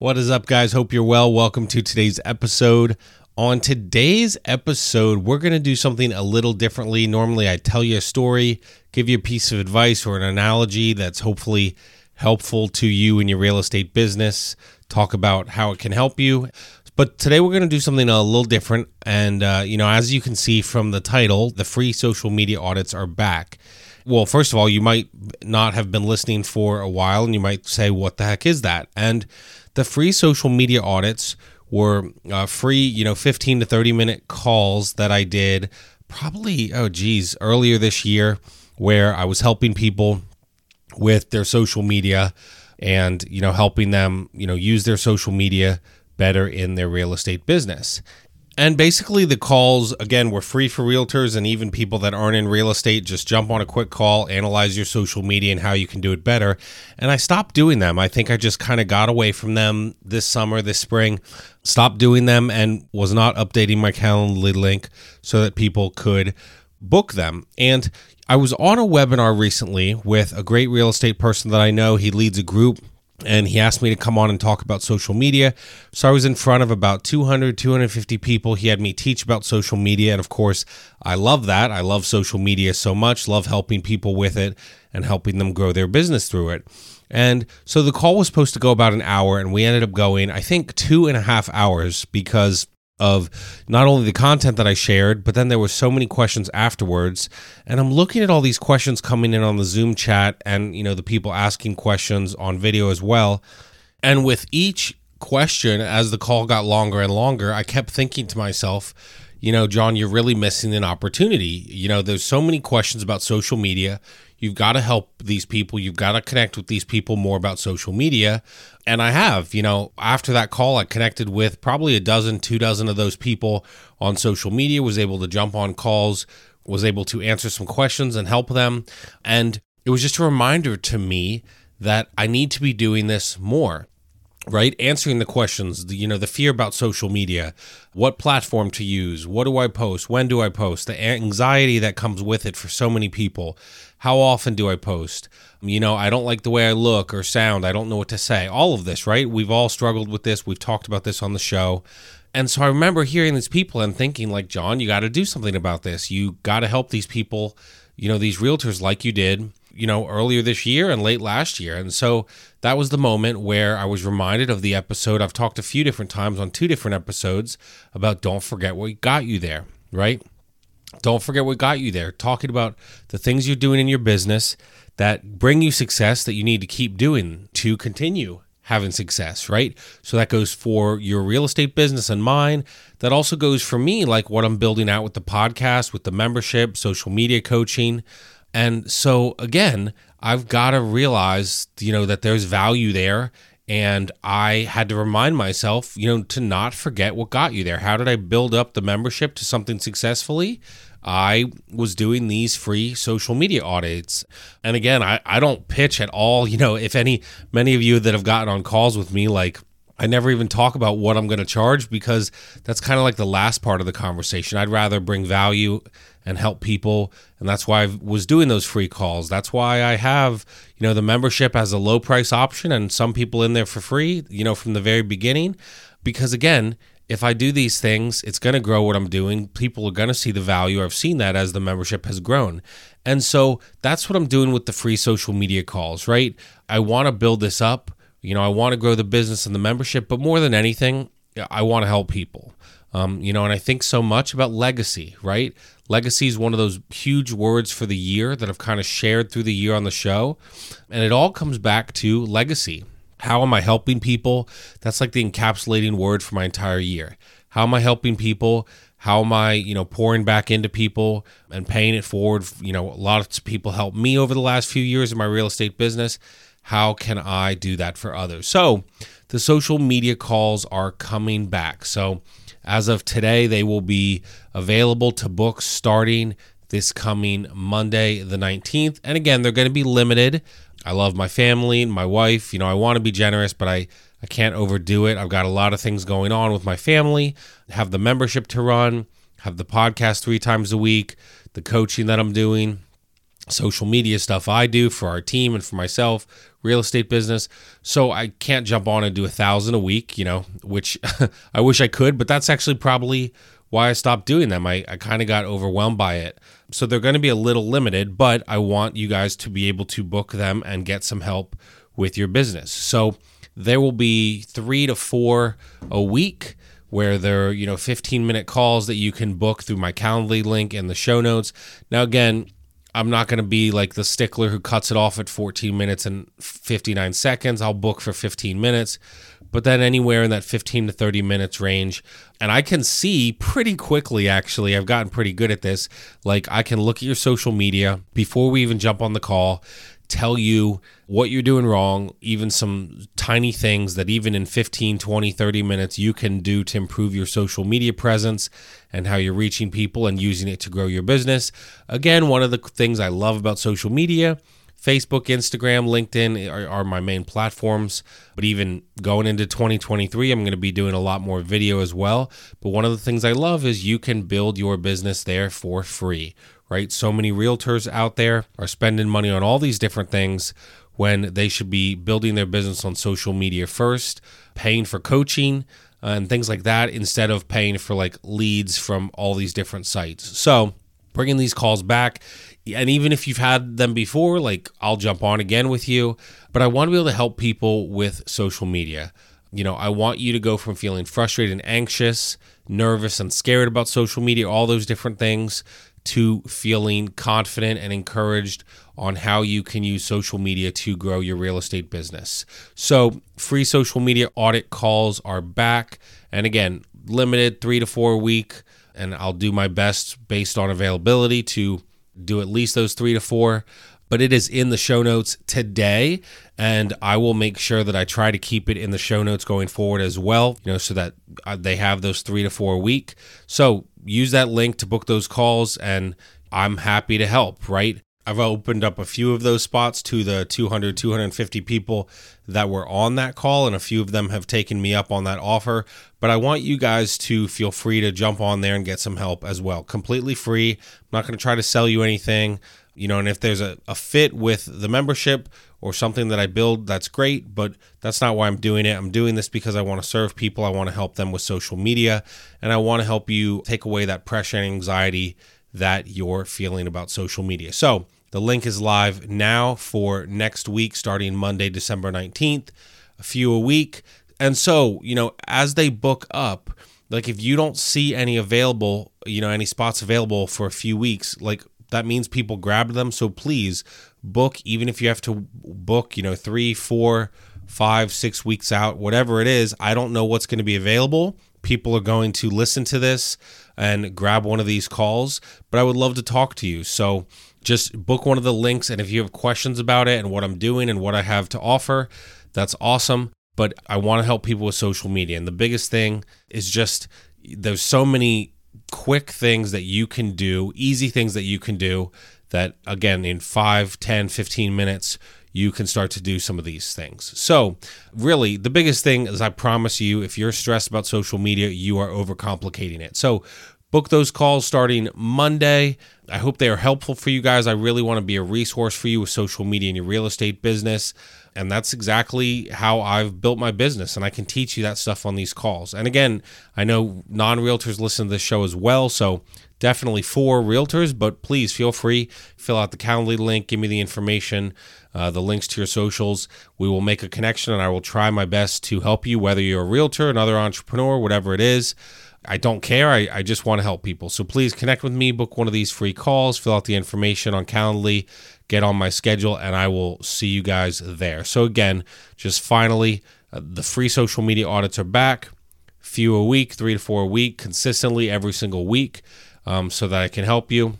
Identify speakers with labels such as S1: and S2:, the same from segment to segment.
S1: What is up, guys? Hope you're well. Welcome to today's episode. On today's episode, we're going to do something a little differently. Normally, I tell you a story, give you a piece of advice or an analogy that's hopefully helpful to you in your real estate business, talk about how it can help you. But today we're going to do something a little different. And, uh, you know, as you can see from the title, the free social media audits are back. Well, first of all, you might not have been listening for a while and you might say, what the heck is that? And the free social media audits were uh, free, you know, 15 to 30 minute calls that I did probably, oh, geez, earlier this year where I was helping people with their social media and, you know, helping them, you know, use their social media better in their real estate business. And basically, the calls, again, were free for realtors and even people that aren't in real estate. Just jump on a quick call, analyze your social media and how you can do it better. And I stopped doing them. I think I just kind of got away from them this summer, this spring, stopped doing them, and was not updating my Calendly link so that people could book them. And I was on a webinar recently with a great real estate person that I know. He leads a group and he asked me to come on and talk about social media. So I was in front of about 200, 250 people. He had me teach about social media. And of course, I love that. I love social media so much, love helping people with it and helping them grow their business through it. And so the call was supposed to go about an hour, and we ended up going, I think, two and a half hours because of not only the content that I shared, but then there were so many questions afterwards. And I'm looking at all these questions coming in on the Zoom chat and, you know, the people asking questions on video as well. And with each question, as the call got longer and longer, I kept thinking to myself, you know, John, you're really missing an opportunity. You know, there's so many questions about social media. You've got to help these people. You've got to connect with these people more about social media. And I have, you know, after that call, I connected with probably a dozen, two dozen of those people on social media, was able to jump on calls, was able to answer some questions and help them. And it was just a reminder to me that I need to be doing this more right answering the questions the, you know the fear about social media what platform to use what do i post when do i post the anxiety that comes with it for so many people how often do i post? You know i don't like the way i look or sound. I don't know what to say. All of this right? We've all struggled with this. We've talked about this on the show. And so i remember hearing these people and thinking like john you got to do something about this. You got to help these people you know these realtors like you did you know, earlier this year and late last year. And so that was the moment where I was reminded of the episode. I've talked a few different times on two different episodes about don't forget what got you there, right? Don't forget what got you there. Talking about the things you're doing in your business that bring you success that you need to keep doing to continue having success, right? So that goes for your real estate business and mine. That also goes for me, like what I'm building out with the podcast, with the membership, social media coaching. And so again, I've got to realize, you know, that there's value there. And I had to remind myself, you know, to not forget what got you there. How did I build up the membership to something successfully? I was doing these free social media audits. And again, I, I don't pitch at all. You know, if any, many of you that have gotten on calls with me, like, I never even talk about what I'm going to charge because that's kind of like the last part of the conversation. I'd rather bring value and help people. And that's why I was doing those free calls. That's why I have, you know, the membership as a low price option and some people in there for free, you know, from the very beginning. Because again, if I do these things, it's going to grow what I'm doing. People are going to see the value. I've seen that as the membership has grown. And so that's what I'm doing with the free social media calls, right? I want to build this up. You know, I want to grow the business and the membership, but more than anything, I want to help people. Um, you know, and I think so much about legacy, right? Legacy is one of those huge words for the year that I've kind of shared through the year on the show. And it all comes back to legacy. How am I helping people? That's like the encapsulating word for my entire year. How am I helping people? How am I, you know, pouring back into people and paying it forward? You know, a lot of people helped me over the last few years in my real estate business how can I do that for others? So, the social media calls are coming back. So, as of today, they will be available to book starting this coming Monday, the 19th. And again, they're going to be limited. I love my family and my wife. You know, I want to be generous, but I, I can't overdo it. I've got a lot of things going on with my family, have the membership to run, have the podcast three times a week, the coaching that I'm doing, social media stuff I do for our team and for myself, real estate business. So I can't jump on and do a thousand a week, you know, which I wish I could, but that's actually probably why I stopped doing them. I, I kind of got overwhelmed by it. So they're going to be a little limited, but I want you guys to be able to book them and get some help with your business. So there will be three to four a week where there are, you know, 15 minute calls that you can book through my Calendly link in the show notes. Now, again, I'm not going to be like the stickler who cuts it off at 14 minutes and 59 seconds. I'll book for 15 minutes, but then anywhere in that 15 to 30 minutes range. And I can see pretty quickly, actually, I've gotten pretty good at this. Like, I can look at your social media before we even jump on the call, tell you what you're doing wrong, even some tiny things that even in 15, 20, 30 minutes you can do to improve your social media presence and how you're reaching people and using it to grow your business. Again, one of the things I love about social media Facebook, Instagram, LinkedIn are, are, my main platforms. But even going into 2023, I'm going to be doing a lot more video as well. But one of the things I love is you can build your business there for free, right? So many realtors out there are spending money on all these different things when they should be building their business on social media first, paying for coaching uh, and things like that instead of paying for like leads from all these different sites. So, bringing these calls back and even if you've had them before like I'll jump on again with you but I want to be able to help people with social media you know I want you to go from feeling frustrated and anxious nervous and scared about social media all those different things to feeling confident and encouraged on how you can use social media to grow your real estate business. So, free social media audit calls are back. And again, limited three to four week. And I'll do my best based on availability to do at least those three to four. But it is in the show notes today. And I will make sure that I try to keep it in the show notes going forward as well, you know, so that uh, they have those three to four week. So use that link to book those calls, and I'm happy to help, right? I've opened up a few of those spots to the 200, 250 people that were on that call, and a few of them have taken me up on that offer. But I want you guys to feel free to jump on there and get some help as well. Completely free. I'm not going to try to sell you anything. You know, and if there's a, a fit with the membership or something that I build, that's great, but that's not why I'm doing it. I'm doing this because I want to serve people. I want to help them with social media, and I want to help you take away that pressure and anxiety that you're feeling about social media. So, the link is live now for next week, starting Monday, December 19th, a few a week. And so, you know, as they book up, like if you don't see any available, you know, any spots available for a few weeks, like that means people grabbed them. So please book, even if you have to book, you know, three, four, five, six weeks out, whatever it is. I don't know what's going to be available. People are going to listen to this and grab one of these calls, but I would love to talk to you. So just book one of the links. And if you have questions about it and what I'm doing and what I have to offer, that's awesome. But I want to help people with social media. And the biggest thing is just there's so many quick things that you can do, easy things that you can do that, again, in 5, 10, 15 minutes, you can start to do some of these things. So, really, the biggest thing is I promise you, if you're stressed about social media, you are overcomplicating it. So, book those calls starting Monday. I hope they are helpful for you guys. I really want to be a resource for you with social media in your real estate business. And that's exactly how I've built my business. And I can teach you that stuff on these calls. And again, I know non realtors listen to this show as well. So definitely for realtors, but please feel free, fill out the Calendly link, give me the information, uh, the links to your socials. We will make a connection and I will try my best to help you, whether you're a realtor, another entrepreneur, whatever it is. I don't care. I, I just want to help people. So please connect with me, book one of these free calls, fill out the information on Calendly, get on my schedule, and I will see you guys there. So, again, just finally, uh, the free social media audits are back. Few a week, three to four a week, consistently every single week, um, so that I can help you.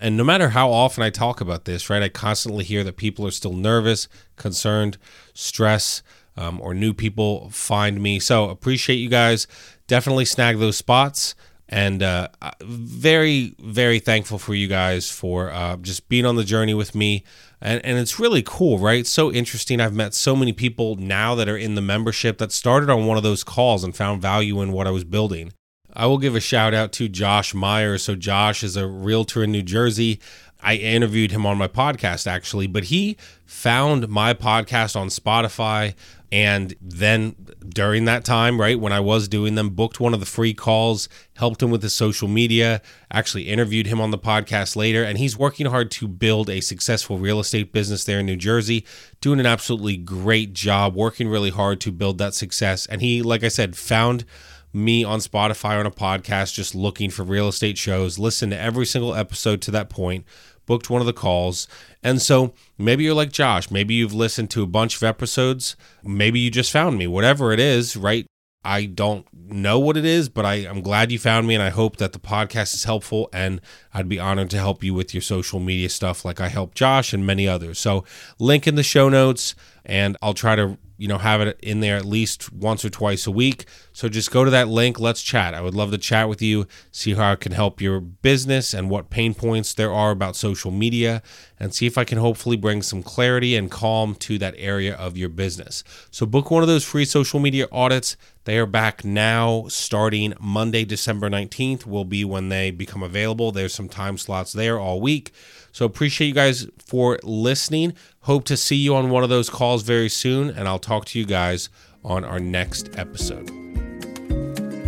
S1: And no matter how often I talk about this, right, I constantly hear that people are still nervous, concerned, stress, um, or new people find me. So appreciate you guys. Definitely snag those spots. And uh, very, very thankful for you guys for uh, just being on the journey with me. And, and it's really cool, right? So interesting. I've met so many people now that are in the membership that started on one of those calls and found value in what I was building. I will give a shout out to Josh Meyer. So, Josh is a realtor in New Jersey. I interviewed him on my podcast actually, but he found my podcast on Spotify. And then during that time, right, when I was doing them, booked one of the free calls, helped him with his social media, actually interviewed him on the podcast later. And he's working hard to build a successful real estate business there in New Jersey, doing an absolutely great job, working really hard to build that success. And he, like I said, found me on Spotify on a podcast just looking for real estate shows, listen to every single episode to that point, booked one of the calls. And so maybe you're like Josh, maybe you've listened to a bunch of episodes, maybe you just found me, whatever it is, right? I don't know what it is, but I, am glad you found me, and I hope that the podcast is helpful. And I'd be honored to help you with your social media stuff, like I helped Josh and many others. So, link in the show notes, and I'll try to you know have it in there at least once or twice a week. So just go to that link. Let's chat. I would love to chat with you see how i can help your business and what pain points there are about social media and see if i can hopefully bring some clarity and calm to that area of your business. So book one of those free social media audits. They are back now starting monday december 19th will be when they become available. There's some time slots there all week so appreciate you guys for listening. Hope to see you on one of those calls very soon, and I'll talk to you guys on our next episode.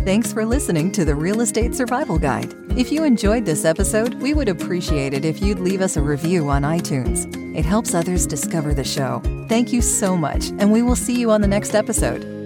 S2: Thanks for listening to the Real Estate Survival Guide. If you enjoyed this episode, we would appreciate it if you'd leave us a review on iTunes. It helps others discover the show. Thank you so much, and we will see you on the next episode.